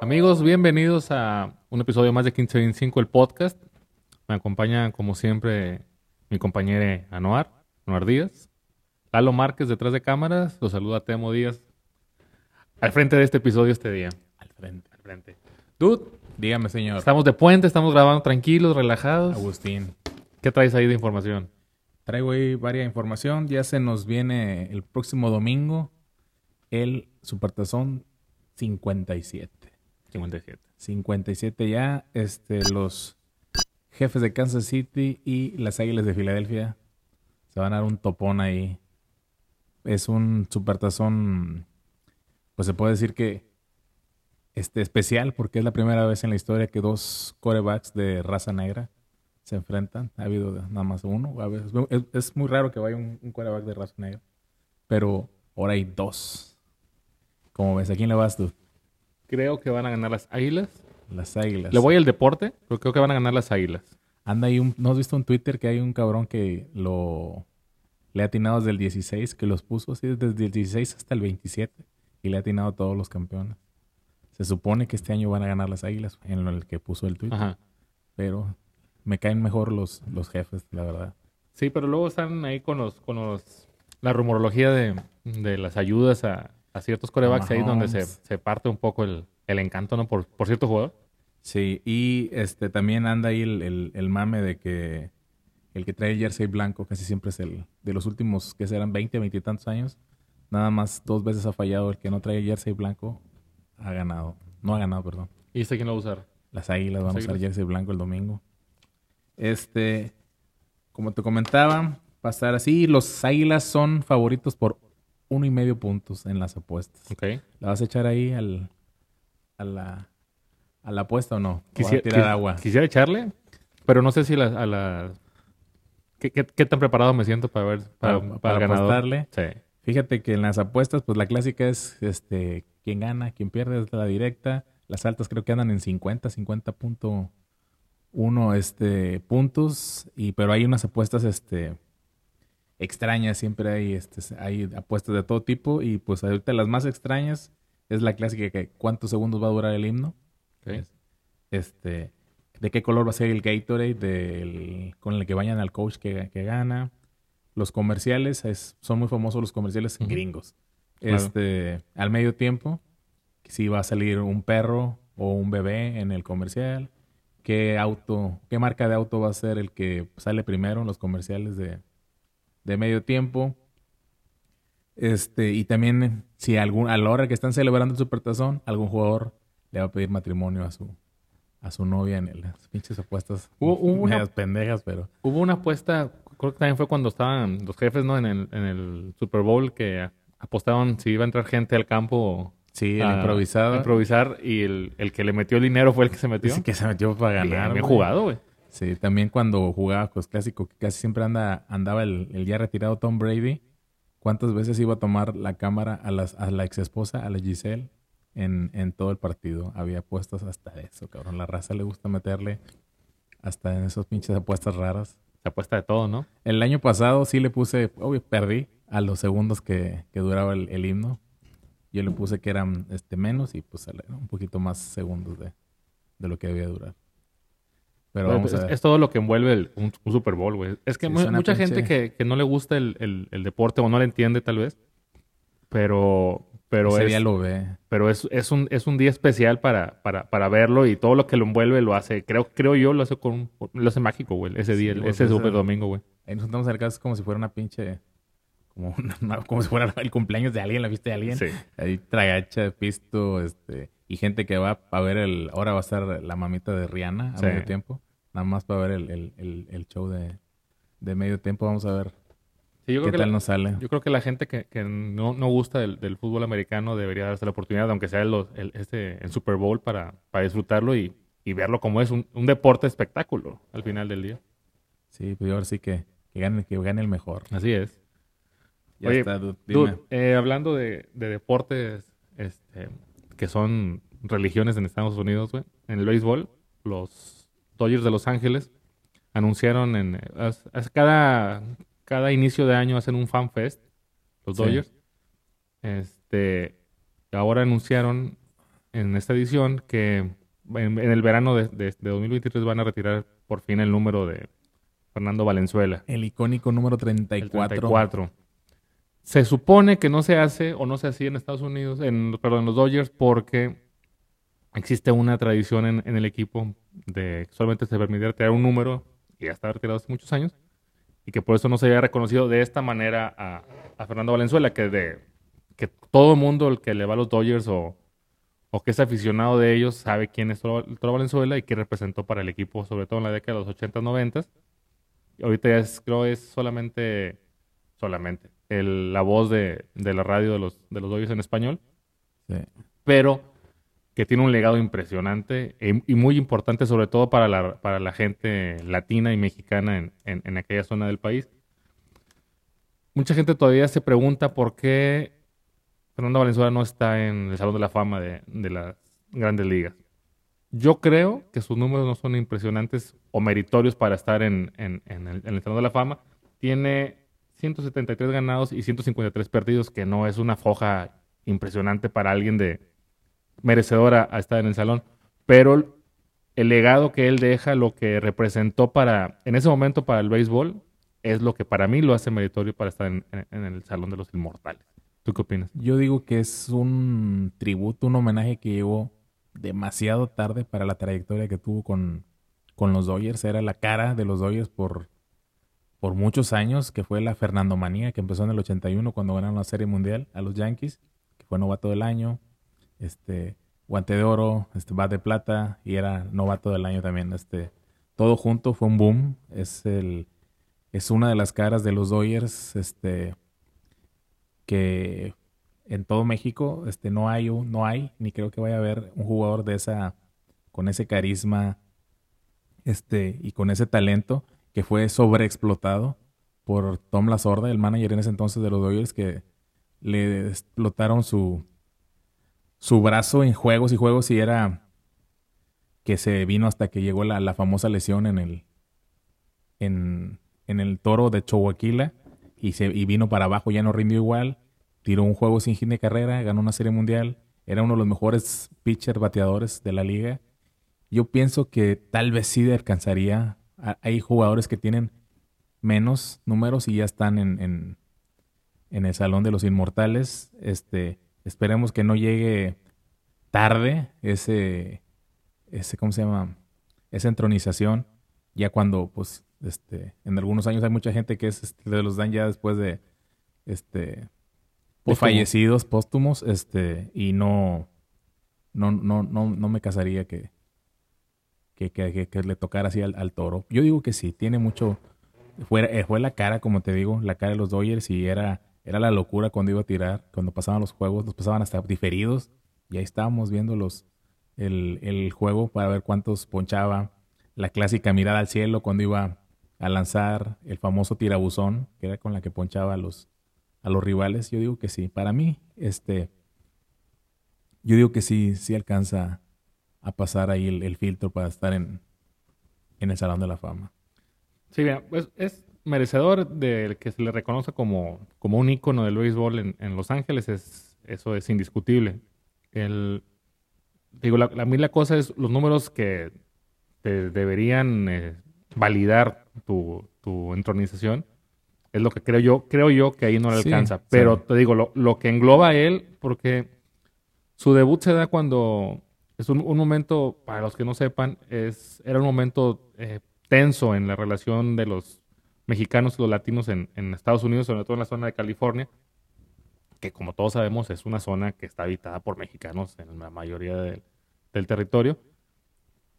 Amigos, bienvenidos a un episodio más de 1525, el podcast. Me acompaña, como siempre, mi compañero Anuar, Anuar Díaz. Lalo Márquez detrás de cámaras. Los saluda Temo Díaz. Al frente de este episodio este día. Al frente. Al frente. Dude, Dígame, señor. estamos de puente, estamos grabando tranquilos, relajados. Agustín. ¿Qué traes ahí de información? Traigo ahí varias información. Ya se nos viene el próximo domingo el Supertazón 57. 57. 57 ya. Este, los jefes de Kansas City y las Águilas de Filadelfia se van a dar un topón ahí. Es un supertazón, pues se puede decir que este, especial porque es la primera vez en la historia que dos corebacks de raza negra se enfrentan. Ha habido nada más uno. A veces, es, muy raro que vaya un, un coreback de raza negra, pero ahora hay dos. Como ves, ¿a quién le vas tú? Creo que van a ganar las Águilas. Las Águilas. Le voy al deporte, pero creo que van a ganar las Águilas. Anda ahí un, ¿no has visto en Twitter que hay un cabrón que lo le ha atinado desde el 16, que los puso así desde el 16 hasta el 27 y le ha atinado a todos los campeones. Se supone que este año van a ganar las Águilas en el que puso el tweet, Ajá. pero me caen mejor los, los jefes, la verdad. Sí, pero luego están ahí con los, con los, la rumorología de, de las ayudas a, a ciertos corebacks ahí donde se, se parte un poco el, el encanto, ¿no? Por, por cierto jugador. Sí, y este también anda ahí el, el- el mame de que el que trae el jersey blanco casi siempre es el de los últimos que serán 20, 20 y tantos años. Nada más dos veces ha fallado. El que no trae el jersey blanco ha ganado. No ha ganado, perdón. ¿Y este quién lo va a usar? Las águilas van a usar jersey blanco el domingo. Este, como te comentaba, pasar así, los águilas son favoritos por uno y medio puntos en las apuestas. Ok. ¿La vas a echar ahí al, a, la, a la apuesta o no? ¿O vas a Quisiera, tirar quis- agua? quisiera echarle, pero no sé si la, a la... ¿Qué, qué, qué tan preparado me siento para ver para, Para- apostarle. Sí. Fíjate que en las apuestas, pues la clásica es este quién gana, quién pierde es la directa. Las altas creo que andan en 50, 50.1 este, puntos. Y, pero hay unas apuestas este, extrañas, siempre hay, este, hay apuestas de todo tipo. Y pues ahorita las más extrañas es la clásica que cuántos segundos va a durar el himno. Este, de qué color va a ser el Gatorade del- con el que vayan al coach que, que gana. Los comerciales, es- son muy famosos los comerciales gringos. Claro. Este, al medio tiempo, si va a salir un perro o un bebé en el comercial, qué auto, qué marca de auto va a ser el que sale primero en los comerciales de, de medio tiempo. Este, y también si algún, a la hora que están celebrando el supertazón, algún jugador le va a pedir matrimonio a su, a su novia en el- las pinches apuestas. Hubo- hubo una- pendejas, pero Hubo una apuesta, creo que también fue cuando estaban los jefes, ¿no? En el, en el Super Bowl que apostaban si iba a entrar gente al campo sí, el improvisado. improvisar y el, el que le metió el dinero fue el que se metió. Que se metió para ganar. bien jugado, güey. Sí, también cuando jugaba pues clásico, que casi siempre anda, andaba el, el ya retirado Tom Brady. ¿Cuántas veces iba a tomar la cámara a, las, a la ex esposa, a la Giselle, en, en todo el partido? Había apuestas hasta eso, cabrón. La raza le gusta meterle hasta en esas pinches apuestas raras. Se apuesta de todo, ¿no? El año pasado sí le puse, obvio, perdí a los segundos que, que duraba el, el himno. Yo le puse que eran este, menos y pues un poquito más segundos de, de lo que debía durar. Pero vamos es, a ver. es todo lo que envuelve el- un, un Super Bowl, güey. Es que Sí, mucha gente que, que no le gusta el, el- el deporte o no le entiende tal vez, pero, pero Ese es, día lo ve. pero es, es, un, es un día especial para, para, para verlo y todo lo que lo envuelve lo hace, creo, creo yo, lo hace con lo hace mágico, güey, ese Sí, día, güey, ese pues, Super Domingo, güey. Ahí nos juntamos al caso como si fuera una pinche. Como, una- como si fuera el cumpleaños de alguien, la vista de alguien. Sí. Ahí tragacha, pisto, este. Y gente que va a ver el. Ahora va a estar la mamita de Rihanna a Sí. medio tiempo. Nada más para ver el, el, el, el show de, de medio tiempo. Vamos a ver Sí, yo qué creo que tal la- nos sale. Yo creo que la gente que, que no, no gusta del, del fútbol americano debería darse la oportunidad, aunque sea el, el- este, el Super Bowl, para, para disfrutarlo y, y verlo como es un, un deporte espectáculo al final del día. Sí, pues ahora sí que, que, gane, que gane el mejor. Así es. Ya Oye, está, dude. Dime. Dude, eh, hablando de, de deportes este, que son religiones en Estados Unidos, güey, en el béisbol, los Dodgers de Los Ángeles anunciaron en cada, cada inicio de año hacen un fan fest, los Sí. Dodgers. Este, ahora anunciaron en esta edición que en, el verano de, de, 2023 van a retirar por fin el número de Fernando Valenzuela. El icónico número 34. 34. Se supone que no se hace o no se hacía en Estados Unidos, en, perdón, en los Dodgers, porque existe una tradición en, el equipo de que solamente se permitía retirar un número y ya está retirado hace muchos años y que por eso no se había reconocido de esta manera a, a Fernando Valenzuela, que de que todo el mundo el que le va a los Dodgers o, o que es aficionado de ellos sabe quién es Toro, Valenzuela y qué representó para el equipo, sobre todo en la década de los 80 90 Ahorita ya es, creo es solamente, solamente, el, la voz de, de, la radio de los, de los Dodgers en español. Sí. Pero que tiene un legado impresionante y, muy importante, sobre todo para la, para la gente latina y mexicana en, en, en aquella zona del país. Mucha gente todavía se pregunta por qué Fernando Valenzuela no está en el Salón de la Fama de, las grandes ligas. Yo creo que sus números no son impresionantes o meritorios para estar en, el, Salón de la Fama. Tiene 173 ganados y 153 perdidos, que no es una foja impresionante para alguien de merecedora a estar en el salón. Pero el legado que él deja, lo que representó para, en ese momento para el béisbol, es lo que para mí lo hace meritorio para estar en el Salón de los Inmortales. ¿Tú qué opinas? Yo digo que es un tributo, un homenaje que llegó demasiado tarde para la trayectoria que tuvo con, con los Dodgers. Era la cara de los Dodgers por, por muchos años, que fue la Fernando Manía, que empezó en el 81 cuando ganaron la Serie Mundial a los Yankees, que fue novato del año, este guante de oro, este bat de plata y era novato del año también. Este, todo junto fue un boom. Es el es una de las caras de los Dodgers, este que en todo México este, no hay, no hay, ni creo que vaya a haber un jugador de esa, con ese carisma este, y con ese talento que fue sobreexplotado por Tom Lasorda, el manager en ese entonces de los Dodgers, que le explotaron su, su brazo en juegos y juegos y era que se vino hasta que llegó la, la famosa lesión en el, en, en el toro de Choaquila y, y vino para abajo, ya no rindió igual, tiró un juego sin fin de carrera, ganó una serie mundial, era uno de los mejores pitcher bateadores de la liga. Yo pienso que tal vez sí alcanzaría. Hay jugadores que tienen menos números y ya están en, en, en el Salón de los Inmortales. Este, esperemos que no llegue tarde ese, ese, ¿cómo se llama? Esa entronización, ya cuando pues este, en algunos años hay mucha gente que es, este, los dan ya después de, este, fallecidos póstumos, este, y no, no, no, no, no me casaría que, que, que, le tocara así al, toro. Yo digo que sí, tiene mucho, fue, eh, fue la cara, como te digo, la cara de los Dodgers y era, era la locura cuando iba a tirar, cuando pasaban los juegos, los pasaban hasta diferidos, y ahí estábamos viendo los, el, el juego para ver cuántos ponchaba, la clásica mirada al cielo cuando iba a lanzar el famoso tirabuzón, que era con la que ponchaba a los, a los rivales, yo digo que sí. Para mí, este, yo digo que sí, sí alcanza a pasar ahí el, filtro para estar en, en, el Salón de la Fama. Sí, pues es merecedor de que se le reconozca como, como un ícono del béisbol en, en Los Ángeles, es, eso es indiscutible. El, digo, la, a mí la cosa es los números que te deberían eh, validar tu, tu entronización. Es lo que creo yo, creo yo que ahí no le alcanza. Pero te digo, lo, lo, que engloba a él, porque su debut se da cuando es un, momento, para los que no sepan, es, era un momento eh, tenso en la relación de los mexicanos y los latinos en, en, Estados Unidos, sobre todo en la zona de California, que como todos sabemos es una zona que está habitada por mexicanos en la mayoría del territorio.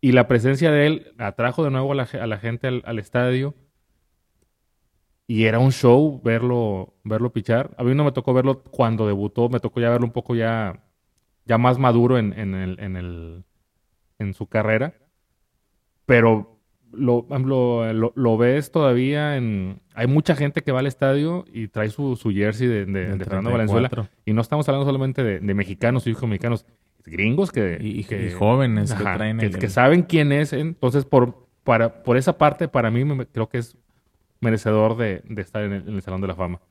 Y la presencia de él atrajo de nuevo a la, a la gente al, estadio. Y era un show verlo, verlo pichar. A mí no me tocó verlo cuando debutó, me tocó ya verlo un poco ya, ya más maduro en, en, el, en, el, en su carrera. Pero lo, lo, lo, ves todavía en... Hay mucha gente que va al estadio y trae su, su jersey de, de, de Fernando Valenzuela. Y no estamos hablando solamente de, de mexicanos y hijos mexicanos gringos que... Y, jóvenes que traen el, que, saben quién es. Entonces, por, para, por esa parte, para mí creo que es merecedor de, estar en el, Salón de la Fama.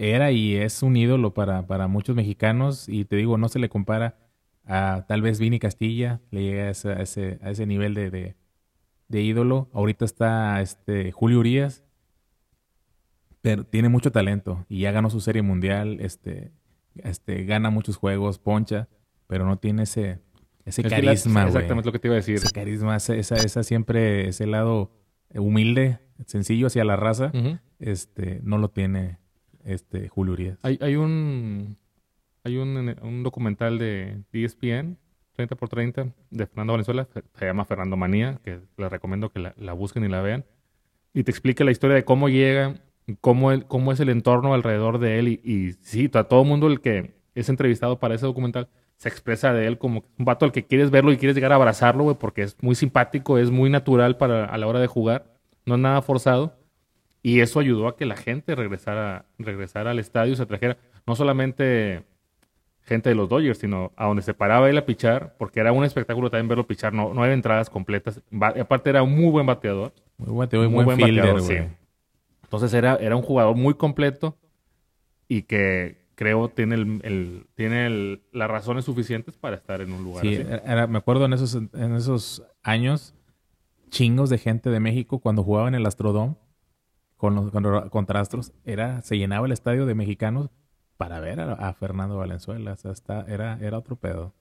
Era y es un ídolo para, para muchos mexicanos y te digo, no se le compara a tal vez Vini Castilla le llegue a ese, a ese, a ese nivel de, de, de ídolo. Ahorita está este Julio Urias, pero tiene mucho talento y ya ganó su serie mundial, este, este, gana muchos juegos, poncha, pero no tiene ese, ese Es que la- carisma. Exactamente lo que te iba a decir. Ese carisma, esa, esa, esa siempre, ese lado humilde, sencillo hacia la raza, este, no lo tiene este Julio Urias. Hay, hay un hay un, un documental de ESPN, 30 por 30, de Fernando Valenzuela, se llama Fernando Manía, que les recomiendo que la, la busquen y la vean. Y te explica la historia de cómo llega, cómo, el- cómo es el entorno alrededor de él. Y, y sí, a todo mundo el que es entrevistado para ese documental se expresa de él como un vato al que quieres verlo y quieres llegar a abrazarlo, güey, porque es muy simpático, es muy natural para, a la hora de jugar, no es nada forzado. Y eso ayudó a que la gente regresara, regresara al estadio y se trajera no solamente gente de los Dodgers, sino a donde se paraba él a pichar, porque era un espectáculo también verlo pichar, no, había entradas completas. Va- aparte era un muy buen bateador. Muy buen, muy Muy buen fielder, bateador, sí. Entonces era, era un jugador muy completo y que creo tiene, el, el- tiene el- las razones suficientes para estar en un lugar Sí, así. era- era- me acuerdo en esos, en esos años, chingos de gente de México cuando jugaba en el Astrodome con los, con- contra Astros, era, se llenaba el estadio de mexicanos para ver a, a Fernando Valenzuela. O sea, está, era, era otro pedo.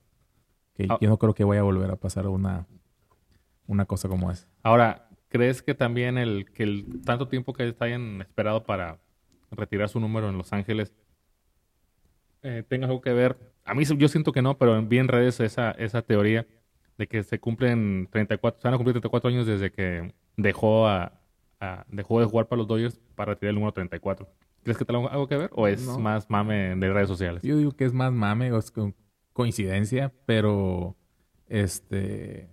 Que Ah. yo no creo que vaya a volver a pasar una, una cosa como esa. Ahora, ¿crees que también el que el tanto tiempo que hayan esperado para retirar su número en Los Ángeles eh, tenga algo que ver? A mí yo siento que no, pero vi en redes esa, esa teoría de que se cumplen 34, se van a cumplir 34 años desde que dejó a, dejó de jugar para los Dodgers para retirar el número 34. ¿Crees que tiene algo que ver o es No. más mame de redes sociales? Yo digo que es más mame o es co- coincidencia, pero este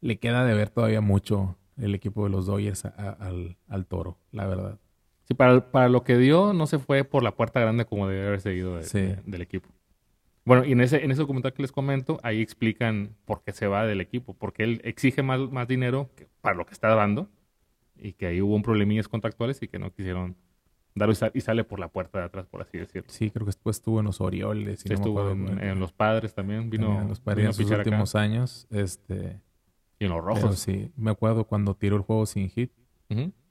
le queda de ver todavía mucho el equipo de los Dodgers a- a- al, al toro, la verdad. Sí, para, para lo que dio, no se fue por la puerta grande como debe haber seguido de- Sí. de- del equipo. Bueno, y en ese, en ese documental que les comento, ahí explican por qué se va del equipo. Porque él exige más, más dinero para lo que está dando y que ahí hubo un problemillas contractuales y que no quisieron darlo y, sa- y sale por la puerta de atrás, por así decirlo. Sí, creo que después estuvo en los Orioles. no me Estuvo en, los padres también, vino, en los Padres en sus acá. últimos años. Este, Y en los pero rojos. sí, me acuerdo cuando tiró el juego sin hit.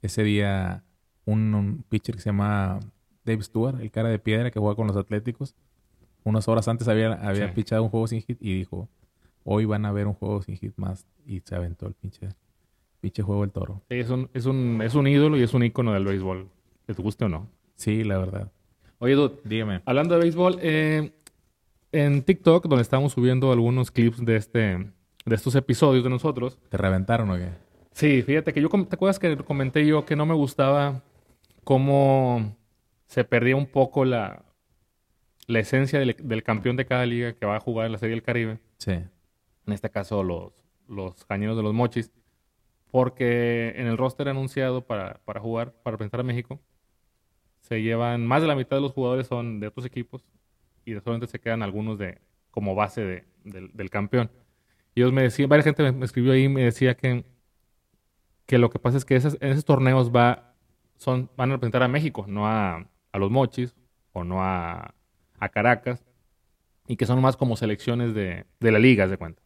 Ese día, un, un pitcher que se llama Dave Stewart, el cara de piedra que juega con los Atléticos, unas horas antes había, había Sí. pichado un juego sin hit y dijo: Hoy van a ver un juego sin hit más. Y se aventó el pinche, pinche juego del toro. Es, un, es, un, es un ídolo y es un ícono del béisbol. ¿Les guste o no? Sí, la verdad. Oye, Dude, Dígame. Hablando de béisbol, eh, en TikTok, donde estamos subiendo algunos clips de este de estos episodios de nosotros. ¿Te reventaron o qué? Sí, fíjate que yo, ¿te acuerdas que comenté yo que no me gustaba cómo se perdía un poco la, la esencia del, del campeón de cada liga que va a jugar en la Serie del Caribe? Sí. En este caso, los, los cañeros de los mochis. Porque en el roster anunciado para, para jugar, para representar a México, se llevan más de la mitad de los jugadores son de otros equipos y solamente se quedan algunos de como base de- del, campeón. Y ellos me decían, varias gente me, escribió ahí y me decía que, que lo que pasa es que esos, en esos torneos va, son, van a representar a México, no a, a los mochis o no a, a Caracas, y que son más como selecciones de, de la liga, de cuenta.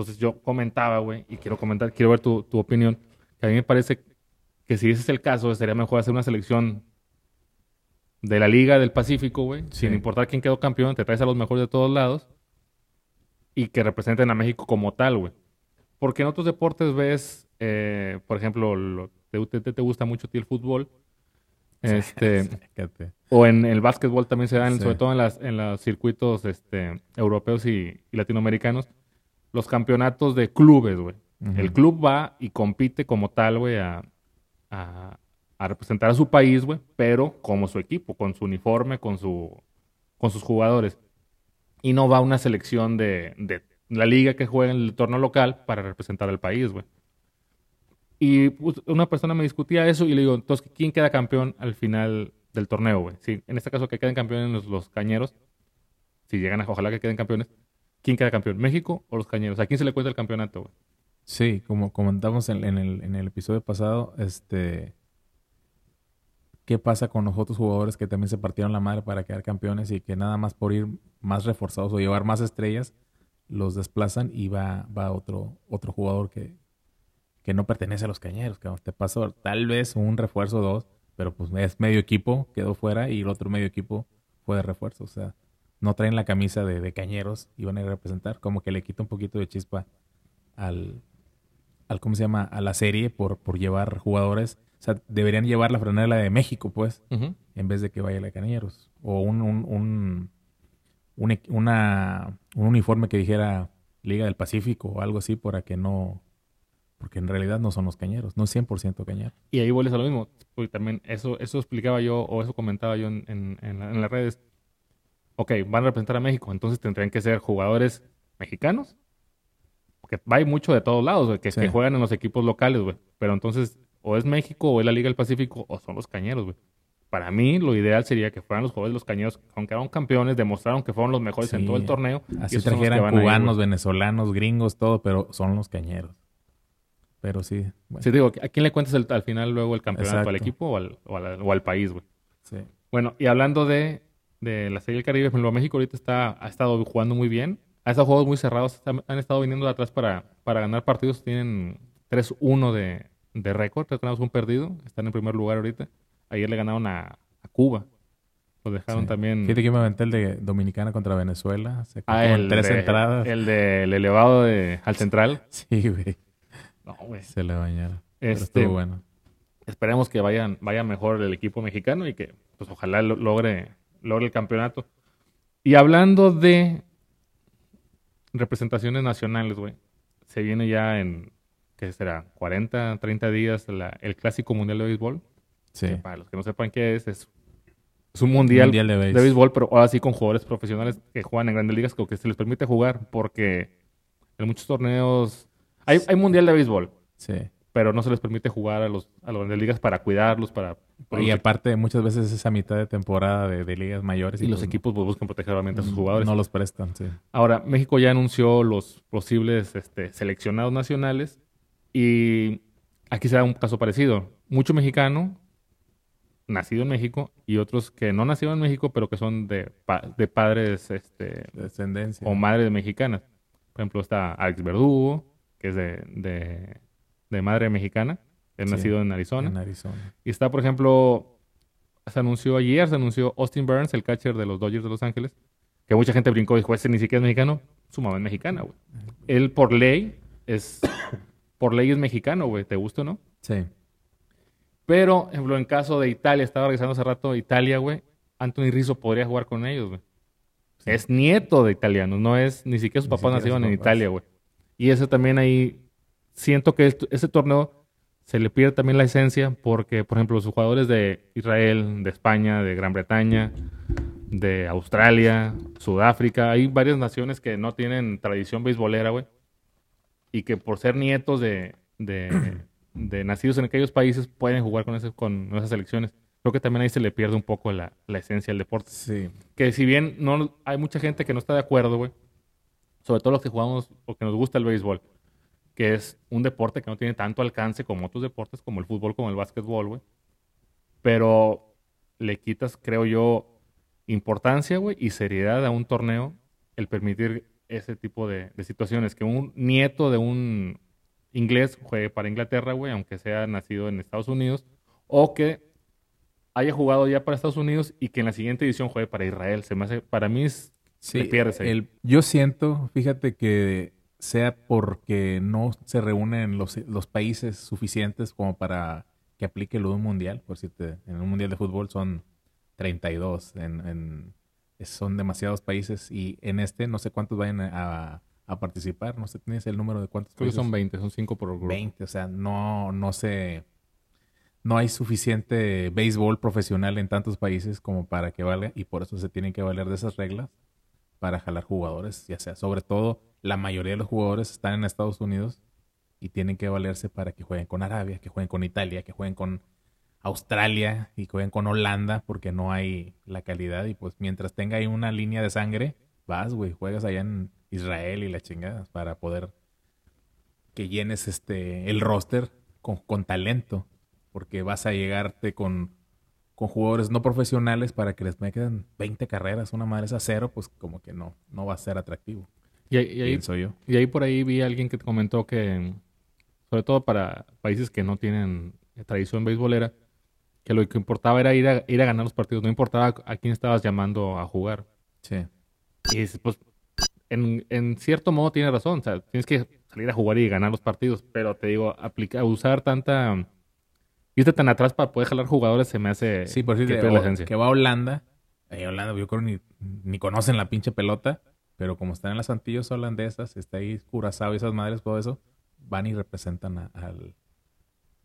Entonces yo comentaba, güey, y quiero comentar, quiero ver tu, tu opinión, que a mí me parece que si ese es el caso, sería mejor hacer una selección de la Liga del Pacífico, güey, Sí. sin importar quién quedó campeón, te traes a los mejores de todos lados y que representen a México como tal, güey. Porque en otros deportes ves, eh, por ejemplo, lo- te, te- te gusta mucho a ti el fútbol, este, o en el básquetbol también se dan, Sí. sobre todo en, las, en los circuitos este, europeos y, y latinoamericanos, los campeonatos de clubes, güey. El club va y compite como tal, güey, a, a- a representar a su país, güey, pero como su equipo, con su uniforme, con, su, con sus jugadores. Y no va a una selección de, de la liga que juega en el torneo local para representar al país, güey. Y pues, una persona me discutía eso y le digo, entonces, ¿quién queda campeón al final del torneo, güey? Sí, en este caso que queden campeones los, los cañeros, si llegan a, ojalá que queden campeones, ¿quién queda campeón? ¿México o los cañeros? ¿A quién se le cuenta el campeonato, güey? Sí, como comentamos en, el episodio pasado, este qué pasa con los otros jugadores que también se partieron la madre para quedar campeones y que nada más por ir más reforzados o llevar más estrellas los desplazan y va, va otro, otro jugador que, que no pertenece a los cañeros. Que te pasó tal vez un refuerzo o dos, pero pues es medio equipo, quedó fuera y el otro medio equipo fue de refuerzo. O sea, no traen la camisa de, de cañeros y van a ir a representar. Como que le quita un poquito de chispa al, al ¿cómo se llama? A la serie por, por llevar jugadores. O sea, deberían llevar la franela de México, pues, en vez de que vaya la de Cañeros. O un, un, un, un, una, un uniforme que dijera Liga del Pacífico o algo así para que no... Porque en realidad no son los cañeros, no es 100% cañero. Y ahí vuelves a lo mismo. Porque también eso, eso explicaba yo o eso comentaba yo en, en, en las redes. Ok, van a representar a México, entonces tendrían que ser jugadores mexicanos que hay mucho de todos lados, que, juegan en los equipos locales, güey. Pero entonces, o es México, o es la Liga del Pacífico, o son los cañeros, güey. Para mí, lo ideal sería que fueran los jugadores de los cañeros, aunque eran campeones, demostraron que fueron los mejores en todo el torneo. Así y trajeran cubanos, venezolanos, gringos, todo, pero son los cañeros. Pero sí. Sí, digo, ¿a quién le cuentas al final luego el campeonato? ¿Al equipo o al, o, al, país, güey? Sí. Bueno, y hablando de, de la Serie del Caribe, México ahorita está, ha estado jugando muy bien a esos juegos muy cerrados han, estado viniendo de atrás para, para ganar partidos. Tienen 3-1 de, de récord, tenemos un perdido. Están en primer lugar ahorita. Ayer le ganaron a, Cuba. Lo dejaron también. Fíjate que me aventé el de Dominicana contra Venezuela. ah, el tres de, entradas. El del elevado de, al central. sí, güey. No, güey. Se le bañaron. Este, bueno. Esperemos que vayan, vaya mejor el equipo mexicano y que, pues, ojalá logre, logre el campeonato. Y hablando de representaciones nacionales, güey. Se viene ya en, ¿qué será? 40, 30 días el Clásico Mundial de Béisbol. Sí. para los que no sepan qué es, es, un mundial, de, béisbol, pero ahora sí con jugadores profesionales que juegan en grandes ligas, que se les permite jugar, porque en muchos torneos hay, hay mundial de béisbol. Sí pero no se les permite jugar a los a las ligas para cuidarlos, para... y aparte, muchas veces esa mitad de temporada de, ligas mayores. Y, los pues equipos pues, buscan proteger obviamente a sus jugadores. No los prestan, sí. Ahora, México ya anunció los posibles este, seleccionados nacionales y aquí se da un caso parecido. Mucho mexicano nacido en México y otros que no nacieron en México, pero que son de, de padres este, descendencia o madres mexicanas. Por ejemplo, está Alex Verdugo, que es de de madre mexicana. Él nacido en Arizona. En Arizona. Y está, por ejemplo, se anunció ayer, se anunció Austin Burns, el catcher de los Dodgers de Los Ángeles, que mucha gente brincó y dijo, ese ni siquiera es mexicano. Su mamá es mexicana, güey. Él por ley es, por ley es mexicano, güey. ¿Te gusta o no? Sí. Pero, por ejemplo, en caso de Italia, estaba revisando hace rato Italia, güey. Anthony Rizzo podría jugar con ellos, güey. Es nieto de italianos, no es, ni siquiera sus papás nacieron en Italia, güey. Y eso también ahí siento que ese torneo se le pierde también la esencia porque, por ejemplo, los jugadores de Israel, de España, de Gran Bretaña, de Australia, Sudáfrica, hay varias naciones que no tienen tradición beisbolera, güey, y que por ser nietos de, de, nacidos en aquellos países pueden jugar con, ese, con esas selecciones. Creo que también ahí se le pierde un poco la, la esencia del deporte. Sí. Que si bien no hay mucha gente que no está de acuerdo, güey, sobre todo los que jugamos o que nos gusta el béisbol, que es un deporte que no tiene tanto alcance como otros deportes, como el fútbol, como el básquetbol, güey. Pero le quitas, creo yo, importancia, güey, y seriedad a un torneo el permitir ese tipo de, situaciones. Que un nieto de un inglés juegue para Inglaterra, güey, aunque sea nacido en Estados Unidos, o que haya jugado ya para Estados Unidos y que en la siguiente edición juegue para Israel. Se me hace, para mí es, sí, El, yo siento, fíjate que sea porque no se reúnen los, los países suficientes como para que aplique lo de un mundial. Por si en un mundial de fútbol son 32, en, en, son demasiados países y en este no sé cuántos vayan a, a participar. No sé, ¿tienes el número de cuántos Creo son 20, son 5 por grupo. 20, o sea, no, no se... No hay suficiente béisbol profesional en tantos países como para que valga y por eso se tienen que valer de esas reglas para jalar jugadores, ya sea sobre todo la mayoría de los jugadores están en Estados Unidos y tienen que valerse para que jueguen con Arabia, que jueguen con Italia, que jueguen con Australia y jueguen con Holanda porque no hay la calidad y pues mientras tenga ahí una línea de sangre, vas, güey, juegas allá en Israel y la chingada para poder que llenes este el roster con, con talento porque vas a llegarte con con jugadores no profesionales para que les quedan 20 carreras, una madre a cero, pues como que no, no va a ser atractivo. Y, ahí- y ahí, pienso yo. y ahí por ahí vi a alguien que comentó que, sobre todo para países que no tienen tradición beisbolera, que lo que importaba era ir a, ir a ganar los partidos, no importaba a quién estabas llamando a jugar. Sí. Y dices, pues, en, en cierto modo tiene razón. O sea, tienes que salir a jugar y ganar los partidos. Pero te digo, aplica, usar tanta. Irte tan atrás para poder jalar jugadores se me hace. Sí, por decirte, que va a Holanda. Eh, Holanda, yo creo ni, ni conocen la pinche pelota, pero como están en las Antillas holandesas, está ahí Curazao y esas madres, todo eso, van y representan a- al,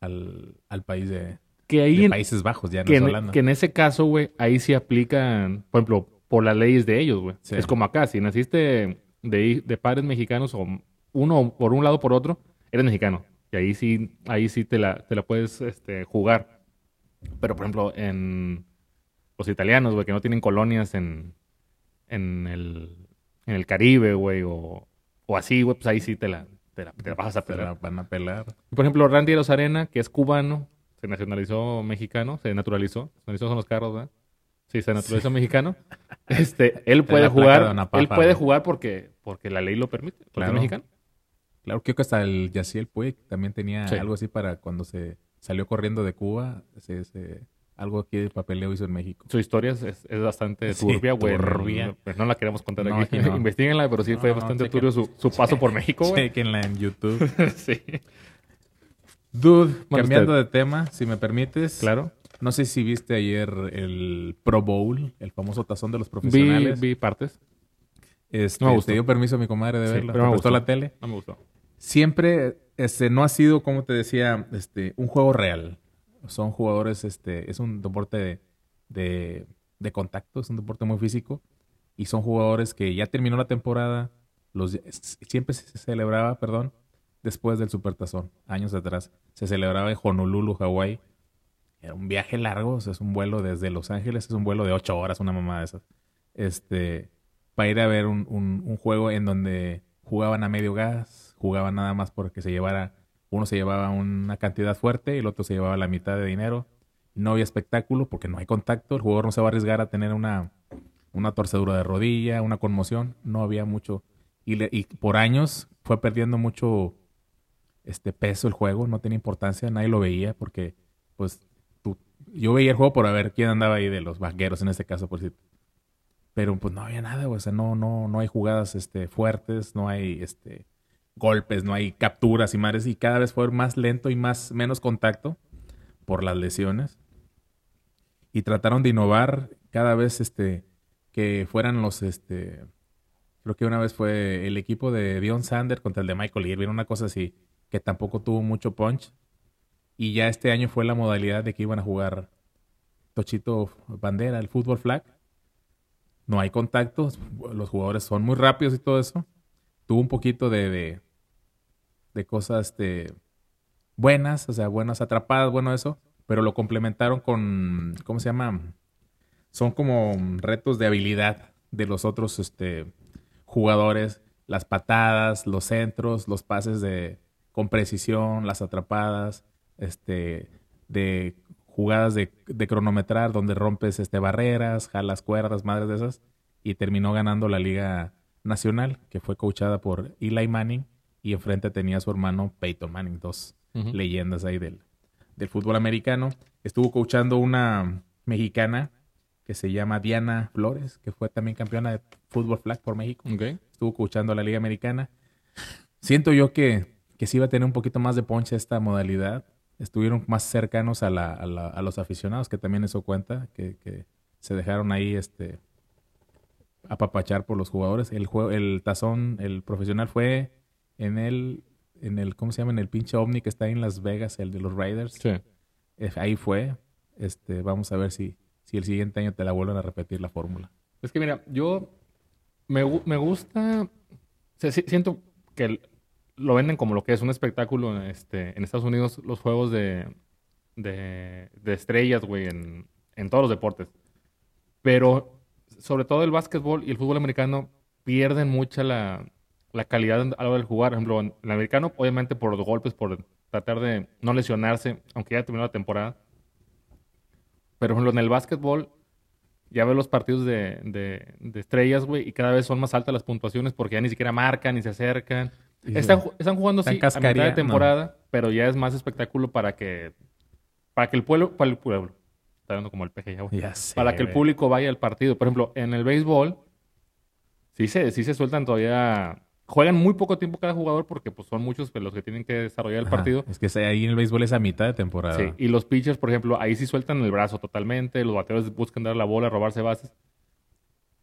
al, al país de, Que ahí, de en, Países Bajos, ya no que, es en, Holanda. que en ese caso, güey, ahí sí aplican, por ejemplo, por las leyes de ellos, güey. Sí. Es como acá, si naciste de, de padres mexicanos o uno por un lado o por otro, eres mexicano. Y ahí sí, ahí sí te la, te la puedes este, jugar. Pero, por ejemplo, en los italianos, güey, que no tienen colonias en, en, el, en el Caribe, güey, o, o así, güey, pues ahí sí te la, te la, te la vas a Te la pelar. van a pelar. Por ejemplo, Randy Rosarena, que es cubano, se nacionalizó mexicano, se naturalizó. Se naturalizó son los carros, ¿verdad? Sí, se naturalizó mexicano. Este, él De puede jugar, él puede jugar porque, porque la ley lo permite, porque Claro. es mexicano. Claro, creo que hasta el Yaciel Puig también tenía Sí. algo así para cuando se salió corriendo de Cuba, se, se- algo aquí de papeleo hizo en México. Su historia es, es- bastante Sí, turbia, güey. turbia. No, pues no la queremos contar No, aquí. aquí no. Investíguenla, pero sí No, fue no, bastante chequen. turbio su, su paso por México, güey. Chequenla en YouTube. sí, Dude, Bueno, cambiando usted. de tema, si me permites. claro. No sé si viste ayer el Pro Bowl, el famoso tazón de los Vi, profesionales. vi partes. Este, No me gustó. te dio permiso mi comadre de Sí, verla. pero ¿Te me gustó gustó. la tele? No me gustó. Siempre este, no ha sido, como te decía, este, un juego real. Son jugadores, este, es un deporte de, de, contacto, es un deporte muy físico. Y son jugadores que ya terminó la temporada. Los, siempre se celebraba, perdón, después del Supertazón, años atrás. Se celebraba en Honolulu, Hawái. Era un viaje largo, es un vuelo desde Los Ángeles, es un vuelo de ocho horas, una mamá de esas. Este, para ir a ver un, un- un juego en donde jugaban a medio gas, jugaban nada más porque se llevara, uno se llevaba una cantidad fuerte y el otro se llevaba la mitad de dinero. No había espectáculo porque no hay contacto, el jugador no se va a arriesgar a tener una, una torcedura de rodilla, una conmoción, no había mucho. Y, por años fue perdiendo mucho este peso el juego, no tenía importancia, nadie lo veía porque pues tú, yo veía el juego por ver quién andaba ahí de los vaqueros en este caso por si pero pues no había nada, o sea, no, no, no hay jugadas este, fuertes, no hay este, golpes, no hay capturas y madres, y cada vez fue más lento y más, menos contacto por las lesiones. Y trataron de innovar cada vez este, que fueran los, este, creo que una vez fue el equipo de Dion Sander contra el de Michael Irving, una cosa así, que tampoco tuvo mucho punch. Y ya este año fue la modalidad de que iban a jugar Tochito Bandera, el fútbol flag no hay contactos, los jugadores son muy rápidos y todo eso. Tuvo un poquito de, de, de cosas este, buenas, o sea, buenas atrapadas, bueno eso, pero lo complementaron con, ¿cómo se llama? Son como retos de habilidad de los otros este, jugadores, las patadas, los centros, los pases de, con precisión, las atrapadas, este, de jugadas de, cronometrar donde rompes este, barreras, jalas cuerdas, madres de esas, y terminó ganando la Liga Nacional, que fue coachada por Eli Manning, y enfrente tenía a su hermano Peyton Manning, dos leyendas ahí del, del fútbol americano. Estuvo coachando una mexicana que se llama Diana Flores, que fue también campeona de fútbol flag por México estuvo coachando a la Liga Americana. Siento yo que, que sí iba a tener un poquito más de ponche esta modalidad. Estuvieron más cercanos a, la, a, la- a los aficionados, que también eso cuenta, que, que se dejaron ahí este apapachar por los jugadores. El juego, el tazón, el profesional fue en el, en el, ¿cómo se llama? En el pinche ovni que está ahí en Las Vegas, el de los Raiders. Sí. Eh, Ahí fue. Este, vamos a ver si, si el siguiente año te la vuelven a repetir la fórmula. Es que mira, yo me, me gusta, o sea, sí- siento que el- lo venden como lo que es un espectáculo este, en Estados Unidos, los juegos de, de, de estrellas, güey, en, en todos los deportes. Pero sobre todo el básquetbol y el fútbol americano pierden mucha la, la calidad a la hora de jugar. Por ejemplo, en el americano, obviamente por los golpes, por tratar de no lesionarse, aunque ya terminó la temporada. Pero, por ejemplo, en el básquetbol, ya ves los partidos de, de, de estrellas, güey, y cada vez son más altas las puntuaciones porque ya ni siquiera marcan ni se acercan. Están, están jugando están sí a mitad de temporada, pero ya es más espectáculo para que para que el pueblo, para el pueblo, está hablando como el peje ya, güey. Ya sé, para que el público vaya al partido. Por ejemplo, en el béisbol sí se, sí se sueltan todavía juegan muy poco tiempo cada jugador porque pues son muchos los que tienen que desarrollar el Ajá, partido. Es que ahí en el béisbol es a mitad de temporada. Sí, y los pitchers, por ejemplo, ahí sí sueltan el brazo totalmente, los bateadores buscan dar la bola, robarse bases.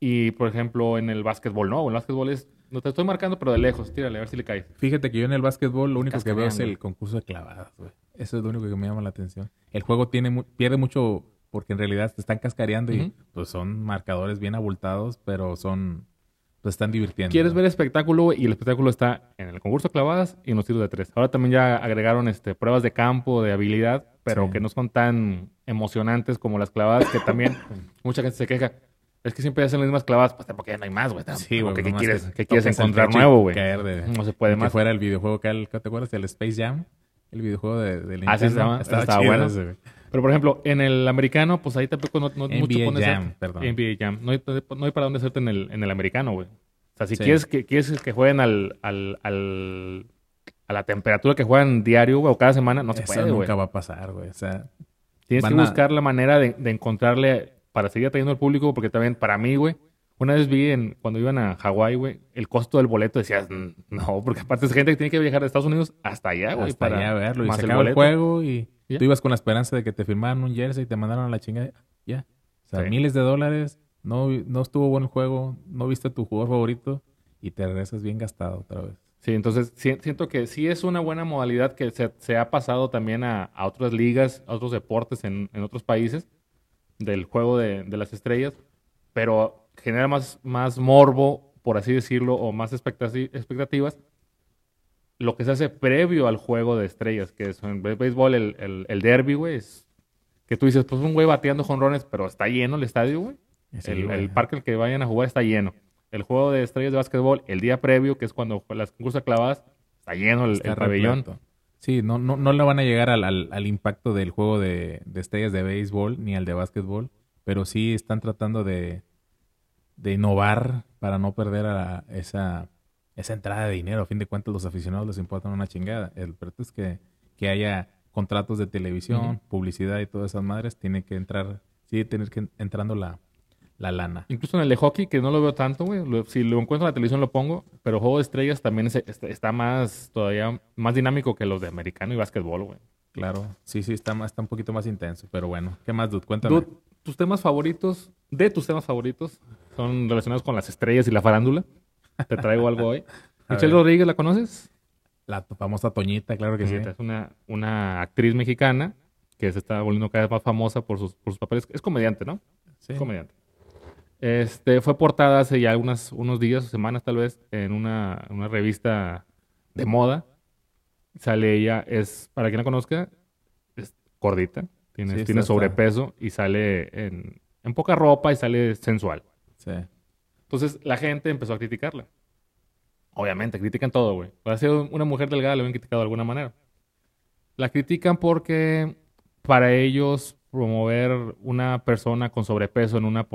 Y, por ejemplo, en el básquetbol, no, en el básquetbol es, no te estoy marcando, pero de lejos, tírale, a ver si le caes. Fíjate que yo en el básquetbol lo único que veo es el concurso de clavadas, güey. Eso es lo único que me llama la atención. El juego tiene mu- pierde mucho porque en realidad te están cascareando y pues son marcadores bien abultados, pero son están divirtiendo. Quieres ver espectáculo, y el espectáculo está en el concurso de clavadas y en los tiros de tres. Ahora también ya agregaron este, pruebas de campo, de habilidad, pero Sí. que no son tan emocionantes como las clavadas, que también mucha gente se queja. Es que siempre hacen las mismas clavadas, pues porque ya no hay más, güey. Sí, güey, que, ¿qué quieres, que qué quieres encontrar nuevo, güey? No se puede que más. fuera el videojuego que el- ¿te acuerdas? El Space Jam, el videojuego de, de Nintendo. Ah, sí, estaba- estaba chido bueno. ese. Pero, por ejemplo, en el americano, pues ahí tampoco no, no mucho NBA pones Jam, perdón. NBA Jam. No hay, no hay para dónde hacerte en el, en el americano, güey. O sea, si Sí. quieres, que, quieres que jueguen al, al, al- a la temperatura que juegan diario, güey, o cada semana, no se Eso puede, güey. nunca va a pasar, güey. O sea, Tienes que a- buscar la manera de, de encontrarle para seguir atrayendo al público, porque también para mí, güey, una vez vi en, cuando iban a Hawái, güey, el costo del boleto, decías, "Mm, no, porque aparte es gente que tiene que viajar de Estados Unidos hasta allá, güey, hasta para allá verlo. Y se el acaba el, boleto. juego y Ya. tú ibas con la esperanza de que te firmaran un jersey y te mandaron a la chingada. Ya. O sea, Sí. miles de dólares. No, no estuvo bueno el juego. No viste a tu jugador favorito. Y te regresas bien gastado otra vez. Sí, entonces si- siento que sí es una buena modalidad que se, se ha pasado también a, a otras ligas, a otros deportes en, en otros países del juego de, de las estrellas, pero genera más, más morbo, por así decirlo, o más expectati- expectativas lo que se hace previo al juego de estrellas, que es en bé- béisbol el, el, el derby, güey, es que tú dices, pues un güey bateando jonrones, pero está lleno el estadio, güey. Sí, el, el parque al que vayan a jugar está lleno. El juego de estrellas de básquetbol, el día previo, que es cuando las concursos clavadas, está lleno el, Está el pabellón. Sí, no, no, no le van a llegar al, al- al impacto del juego de, de estrellas de béisbol ni al de básquetbol, pero sí están tratando de, de innovar para no perder a esa, esa entrada de dinero. A fin de cuentas, los aficionados les importan una chingada. El reto es que, que haya contratos de televisión, publicidad y todas esas madres. Tiene que entrar, sigue tener que entrando la, la lana. Incluso en el de hockey, que no lo veo tanto, güey. Si lo encuentro en la televisión lo pongo, pero juego de estrellas también es- está, está más, todavía más dinámico que los de americano y básquetbol, güey. Claro, sí, sí, está, más, está un poquito más intenso. Pero bueno, ¿qué más, Dude? Cuéntame. Dude, tus temas favoritos, de tus temas favoritos, son relacionados con las estrellas y la farándula. Te traigo algo hoy. Michelle ver. Rodríguez, ¿la conoces? La famosa Toñita, claro que sí. Es una, una actriz mexicana que se está volviendo cada vez más famosa por sus, por sus papeles. Es comediante, ¿no? Sí. Es comediante. Este, fue portada hace ya unas, unos días o semanas tal vez en una, una revista de moda. Sale ella, es, para quien la conozca, es gordita, tiene, Sí, tiene sobrepeso y sale en, en poca ropa y sale sensual. Sí. Entonces la gente empezó a criticarla. Obviamente, critican todo, güey. Para ser una mujer delgada le habían criticado de alguna manera. La critican porque para ellos promover una persona con sobrepeso en una,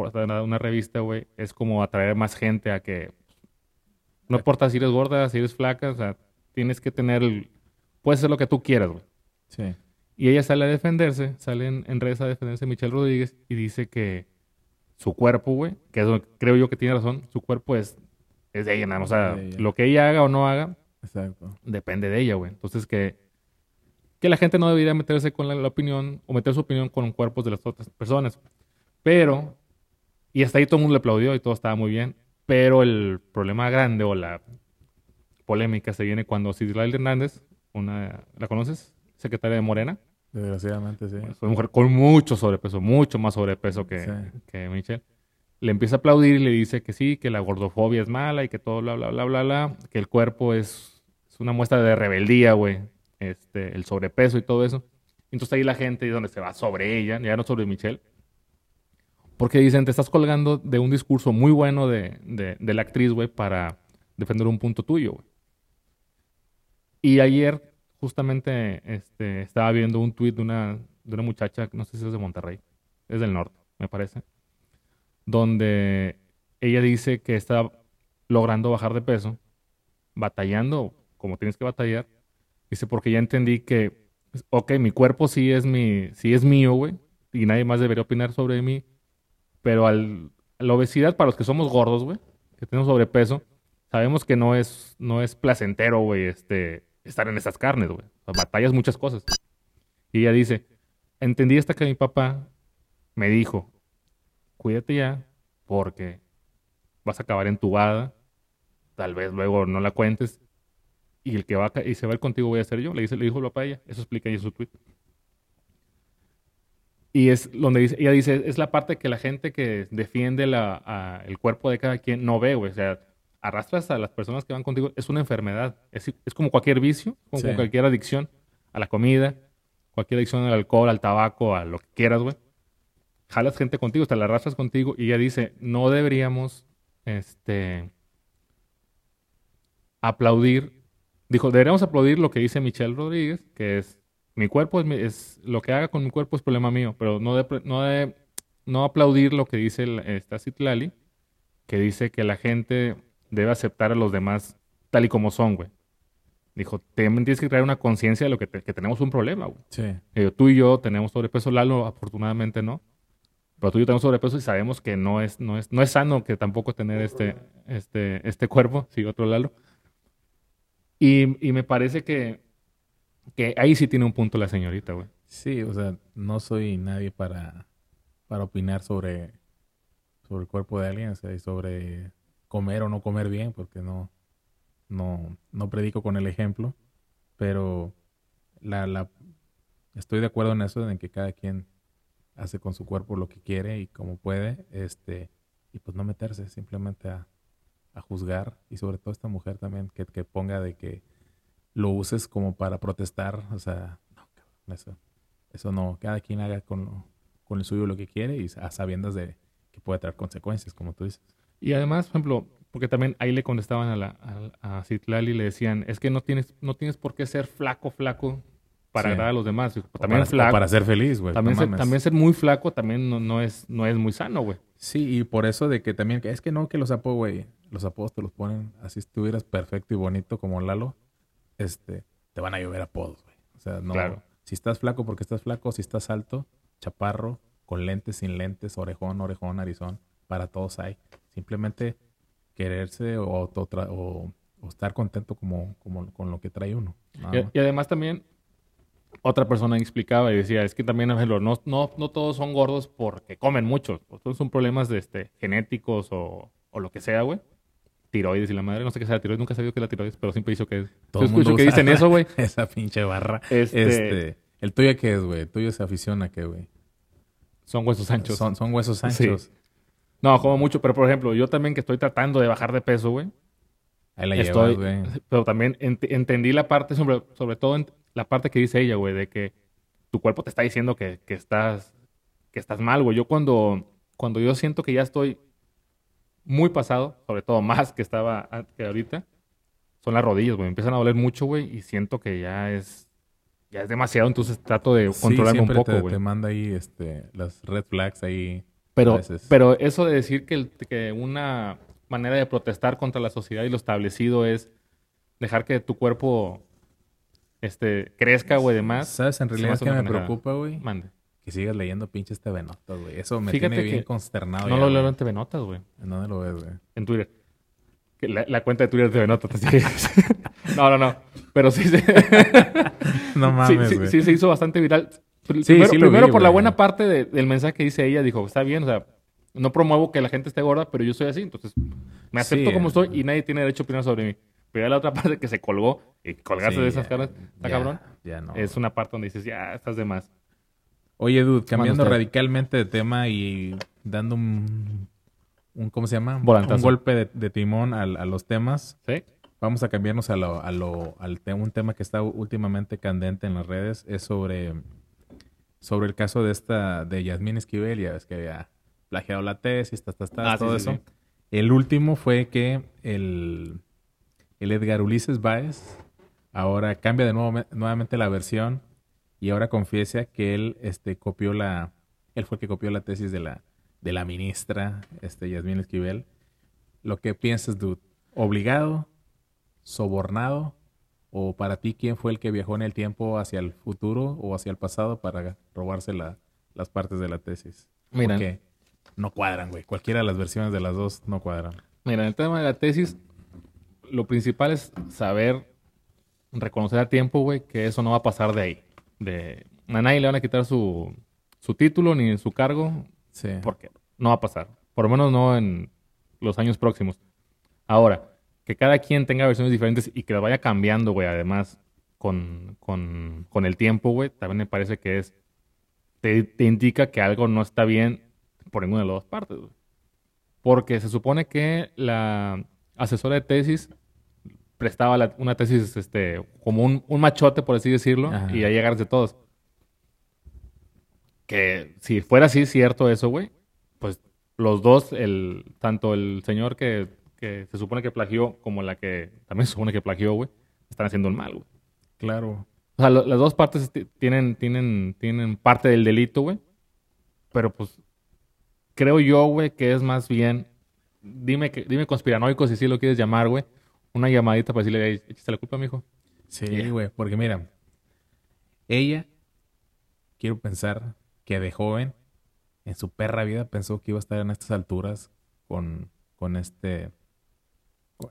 una revista, güey, es como atraer más gente a que... No importa si eres gorda, si eres flaca, o sea, tienes que tener... el- Puedes hacer lo que tú quieras, güey. Sí. Y ella sale a defenderse, sale en, en redes a defenderse Michelle Rodríguez y dice que su cuerpo, güey, que es lo- creo yo que tiene razón, su cuerpo es, es de ella. O sea, ella. lo que ella haga o no haga, Exacto. depende de ella, güey. Entonces que, que la gente no debería meterse con la, la opinión o meter su opinión con cuerpos de las otras personas. Pero, y hasta ahí todo el mundo le aplaudió y todo estaba muy bien. Pero el problema grande o la polémica se viene cuando Citlali Hernández, una, ¿la conoces? Secretaria de Morena. Desgraciadamente, sí. Es una mujer con mucho sobrepeso, mucho más sobrepeso que, Sí. que Michelle. Le empieza a aplaudir y le dice que sí, que la gordofobia es mala y que todo bla, bla, bla, bla, bla, que el cuerpo es, es una muestra de rebeldía, güey. Este, el sobrepeso y todo eso. Entonces ahí la gente es donde se va sobre ella, ya no sobre Michelle. Porque dicen, te estás colgando de un discurso muy bueno de, de, de la actriz, güey, para defender un punto tuyo, güey. Y ayer, justamente, este, estaba viendo un tuit de una, de una muchacha, no sé si es de Monterrey, es del norte, me parece, donde ella dice que está logrando bajar de peso, batallando como tienes que batallar. Dice, porque ya entendí que, ok, mi cuerpo sí es, mi, sí es mío, güey, y nadie más debería opinar sobre mí, pero al, la obesidad, para los que somos gordos, güey, que tenemos sobrepeso, sabemos que no es, no es placentero, güey, este, estar en esas carnes, güey. batallas muchas cosas. Y ella dice, entendí hasta que mi papá me dijo, cuídate ya, porque vas a acabar entubada, tal vez luego no la cuentes, y el que va a, y se va a ir contigo voy a ser yo, le, dice, le dijo el papá a ella, eso explica ella en su tweet. Y es donde dice, ella dice, es la parte que la gente que defiende el cuerpo de cada quien no ve, güey. O sea, arrastras a las personas que van contigo, es una enfermedad. Es, es como cualquier vicio, como cualquier adicción a la comida, cualquier adicción al alcohol, al tabaco, a lo que quieras, güey. Jalas gente contigo, te la arrastras contigo y ella dice, no deberíamos, este, aplaudir, dijo, deberíamos aplaudir lo que dice Michelle Rodríguez, que es, mi cuerpo es, es lo que haga con mi cuerpo es problema mío, pero no de, no de, no aplaudir lo que dice esta Citlali, que dice que la gente debe aceptar a los demás tal y como son, güey. Dijo, también tienes que traer una conciencia de lo que, que, tenemos un problema, güey. Sí. tú y yo tenemos sobrepeso, Lalo, afortunadamente no. Pero tú y yo tenemos sobrepeso y sabemos que no es, no es, no es sano que tampoco tener este, este, este cuerpo, sí, otro Lalo. Y, y me parece que, que ahí sí tiene un punto la señorita, güey. Sí, o sea, no soy nadie para, para opinar sobre, sobre el cuerpo de alguien, o sea, y sobre comer o no comer bien, porque no, no, no predico con el ejemplo, pero la, la, estoy de acuerdo en eso, en que cada quien hace con su cuerpo lo que quiere y como puede, este, y pues no meterse simplemente a, a juzgar, y sobre todo esta mujer también, que, que, ponga de que lo uses como para protestar, o sea, no, eso, eso no, cada quien haga con, con el suyo lo que quiere y a sabiendas de que puede traer consecuencias, como tú dices. Y además, por ejemplo, porque también ahí le contestaban a, la, a, Citlali y le decían, es que no tienes, no tienes por qué ser flaco, flaco para agradar a los demás. También para, flaco, para ser feliz, güey. También, ser, también ser muy flaco también no, no, es, no es muy sano, güey. Sí, y por eso de que también, es que no, que los apodos, güey, los apodos te los ponen, así estuvieras perfecto y bonito como Lalo, este, te van a llover apodos, güey. O sea, no, claro. si estás flaco porque estás flaco, si estás alto, chaparro, con lentes, sin lentes, orejón, orejón, narizón, para todos hay. Simplemente quererse o, o, estar contento como, como, con lo que trae uno. Y, además también otra persona explicaba y decía, es que también no, no, no todos son gordos porque comen mucho, todos son problemas de, este, genéticos o, o lo que sea, güey. Tiroides y la madre, no sé qué sea tiroides, nunca he sabido qué es la tiroides, pero siempre dicho que es. Todo mundo que dicen eso, güey. Esa pinche barra. Este... este ¿El tuyo qué es, güey? ¿El tuyo se aficiona a qué, güey? Son huesos anchos. Son, son huesos anchos. No, como mucho, pero por ejemplo, yo también que estoy tratando de bajar de peso, güey. Ahí la estoy, güey. Pero también entendí la parte, sobre, sobre todo en la parte que dice ella, güey, de que tu cuerpo te está diciendo que, que estás, que estás mal, güey. Yo cuando, cuando yo siento que ya estoy muy pasado, sobre todo más que estaba que ahorita, son las rodillas, güey. Empiezan a doler mucho, güey, y siento que ya es, ya es demasiado, entonces trato de controlarme un poco, güey. Te, te manda ahí este, las red flags ahí pero, pero eso de decir que, que una manera de protestar contra la sociedad y lo establecido es dejar que tu cuerpo este, crezca, güey, demás. ¿Sabes? En realidad, que me preocupa, güey? Mande. Que sigas leyendo pinches TV Notas, güey. Eso me tiene bien consternado. No lo leo en TV Notas, güey. ¿En dónde lo ves, güey? En Twitter. La, la, cuenta de Twitter de TV Notas. no, no, no. Pero sí se... no mames, sí, sí, se hizo bastante viral. Sí, primero, por la buena parte del mensaje que dice ella, dijo, está bien, o sea, no promuevo que la gente esté gorda, pero yo soy así, entonces me acepto como estoy y nadie tiene derecho a opinar sobre mí. Pero ya la otra parte que se colgó y colgarse de esas caras, está cabrón. Ya no. Es una parte donde dices, ya, estás de más. Oye, dude, cambiando radicalmente de tema y dando un, un ¿cómo se llama? Un golpe de, timón a, los temas. Sí. Vamos a cambiarnos a lo, a lo, al un tema que está últimamente candente en las redes. Es sobre sobre el caso de esta, de Yasmín Esquivel, ya ves que había plagiado la tesis, ah, todo eso. El último fue que el, el Edgar Ulises Báez ahora cambia de nuevo nuevamente la versión y ahora confiesa que él este, copió la, Él fue el que copió la tesis de la, de la ministra, este, Yasmín Esquivel. Lo que piensas, dude, ¿obligado? ¿Sobornado? ¿O para ti quién fue el que viajó en el tiempo hacia el futuro o hacia el pasado para robarse la- las partes de la tesis? Mira, Porque no cuadran, güey. Cualquiera de las versiones de las dos no cuadran. mira, en el tema de la tesis, lo principal es saber reconocer a tiempo, güey, que eso no va a pasar de ahí. De, a nadie le van a quitar su, su título ni su cargo, Sí. porque no va a pasar. Por lo menos no en los años próximos. Ahora, que cada quien tenga versiones diferentes y que las vaya cambiando, güey, además, con, con, con el tiempo, güey, también me parece que es. Te, te indica que algo no está bien por ninguna de las dos partes, güey. Porque se supone que la asesora de tesis prestaba la- una tesis este, como un, un machote, por así decirlo, Ajá. y ahí llegaron de todos. Que si fuera así cierto eso, güey, pues los dos, el, tanto el señor que, que se supone que plagió como la que también se supone que plagió, güey, están haciendo un mal, güey. Claro. O sea, lo- las dos partes ti- tienen, tienen, tienen parte del delito, güey. Pero pues creo yo, güey, que es más bien, dime que, dime conspiranoico si sí lo quieres llamar, güey. Una llamadita para decirle, "Ey, échate la culpa, mijo. Sí, Yeah. güey, porque mira, ella, quiero pensar que de joven, en su perra vida, pensó que iba a estar en estas alturas con, con este,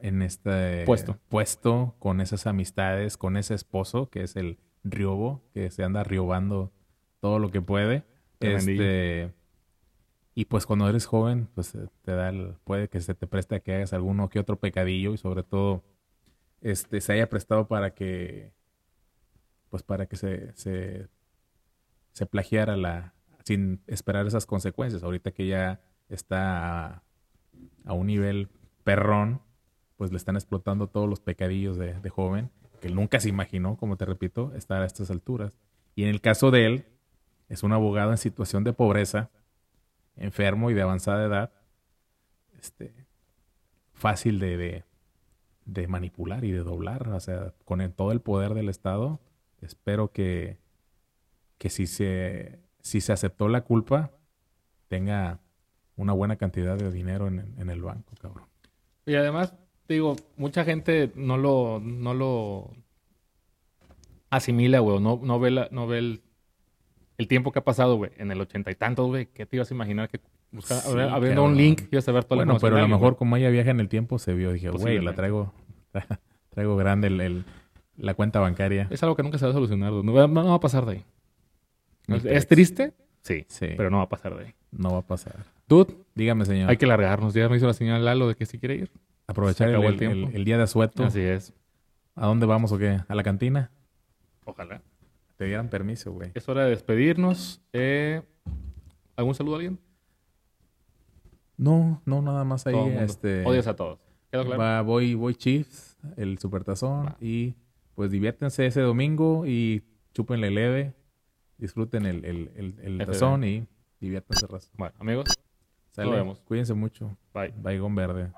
en este Puesto. puesto, con esas amistades, con ese esposo que es el riobo, que se anda riobando todo lo que puede. Este, y pues cuando eres joven, pues eh, te da el- puede que se te preste a que hagas alguno que otro pecadillo y sobre todo este se haya prestado para que pues para que se, se, se plagiara la sin esperar esas consecuencias. Ahorita que ya está a, a un nivel perrón, pues le están explotando todos los pecadillos de, joven, que nunca se imaginó, como te repito, estar a estas alturas. Y en el caso de él, es un abogado en situación de pobreza, enfermo y de avanzada edad, este, fácil de, de, manipular y de doblar, o sea, con todo el poder del Estado, espero que, que si se, si se aceptó la culpa, tenga una buena cantidad de dinero en, en el banco, cabrón. Y además, digo, mucha gente no lo, no lo asimila, güey. No, no ve, la- no ve el, el tiempo que ha pasado, güey. En el ochenta y tantos, güey. ¿Qué te ibas a imaginar que busca- Sí, abri- abriendo un link ibas a ver toda la Bueno, pero a lo mejor como ella viaja en el tiempo, se vio, dije, güey, la traigo, traigo grande el, el- la cuenta bancaria. Es algo que nunca se va a solucionar. No, va- no va a pasar de ahí. ¿Es, triste? Sí, Sí, pero no va a pasar de ahí. no va a pasar. Dude, Dígame, señor. hay que largarnos. Ya me hizo la señal Lalo de que sí quiere ir. Aprovechar el, el el- día de asueto. Así es. ¿A dónde vamos o qué? ¿A la cantina? Ojalá. Te dieran permiso, güey. Es hora de despedirnos. Eh, ¿Algún saludo a alguien? No, no, nada más ahí. Este, Odias a todos. ¿Quedó claro? va, voy, voy Chiefs, el supertazón. Va. Y pues diviértense ese domingo y chúpenle leve. Disfruten el, el, el, el tazón y diviértanse, raza. Bueno, amigos, Sale. vemos. Cuídense mucho. bye. Baigón verde.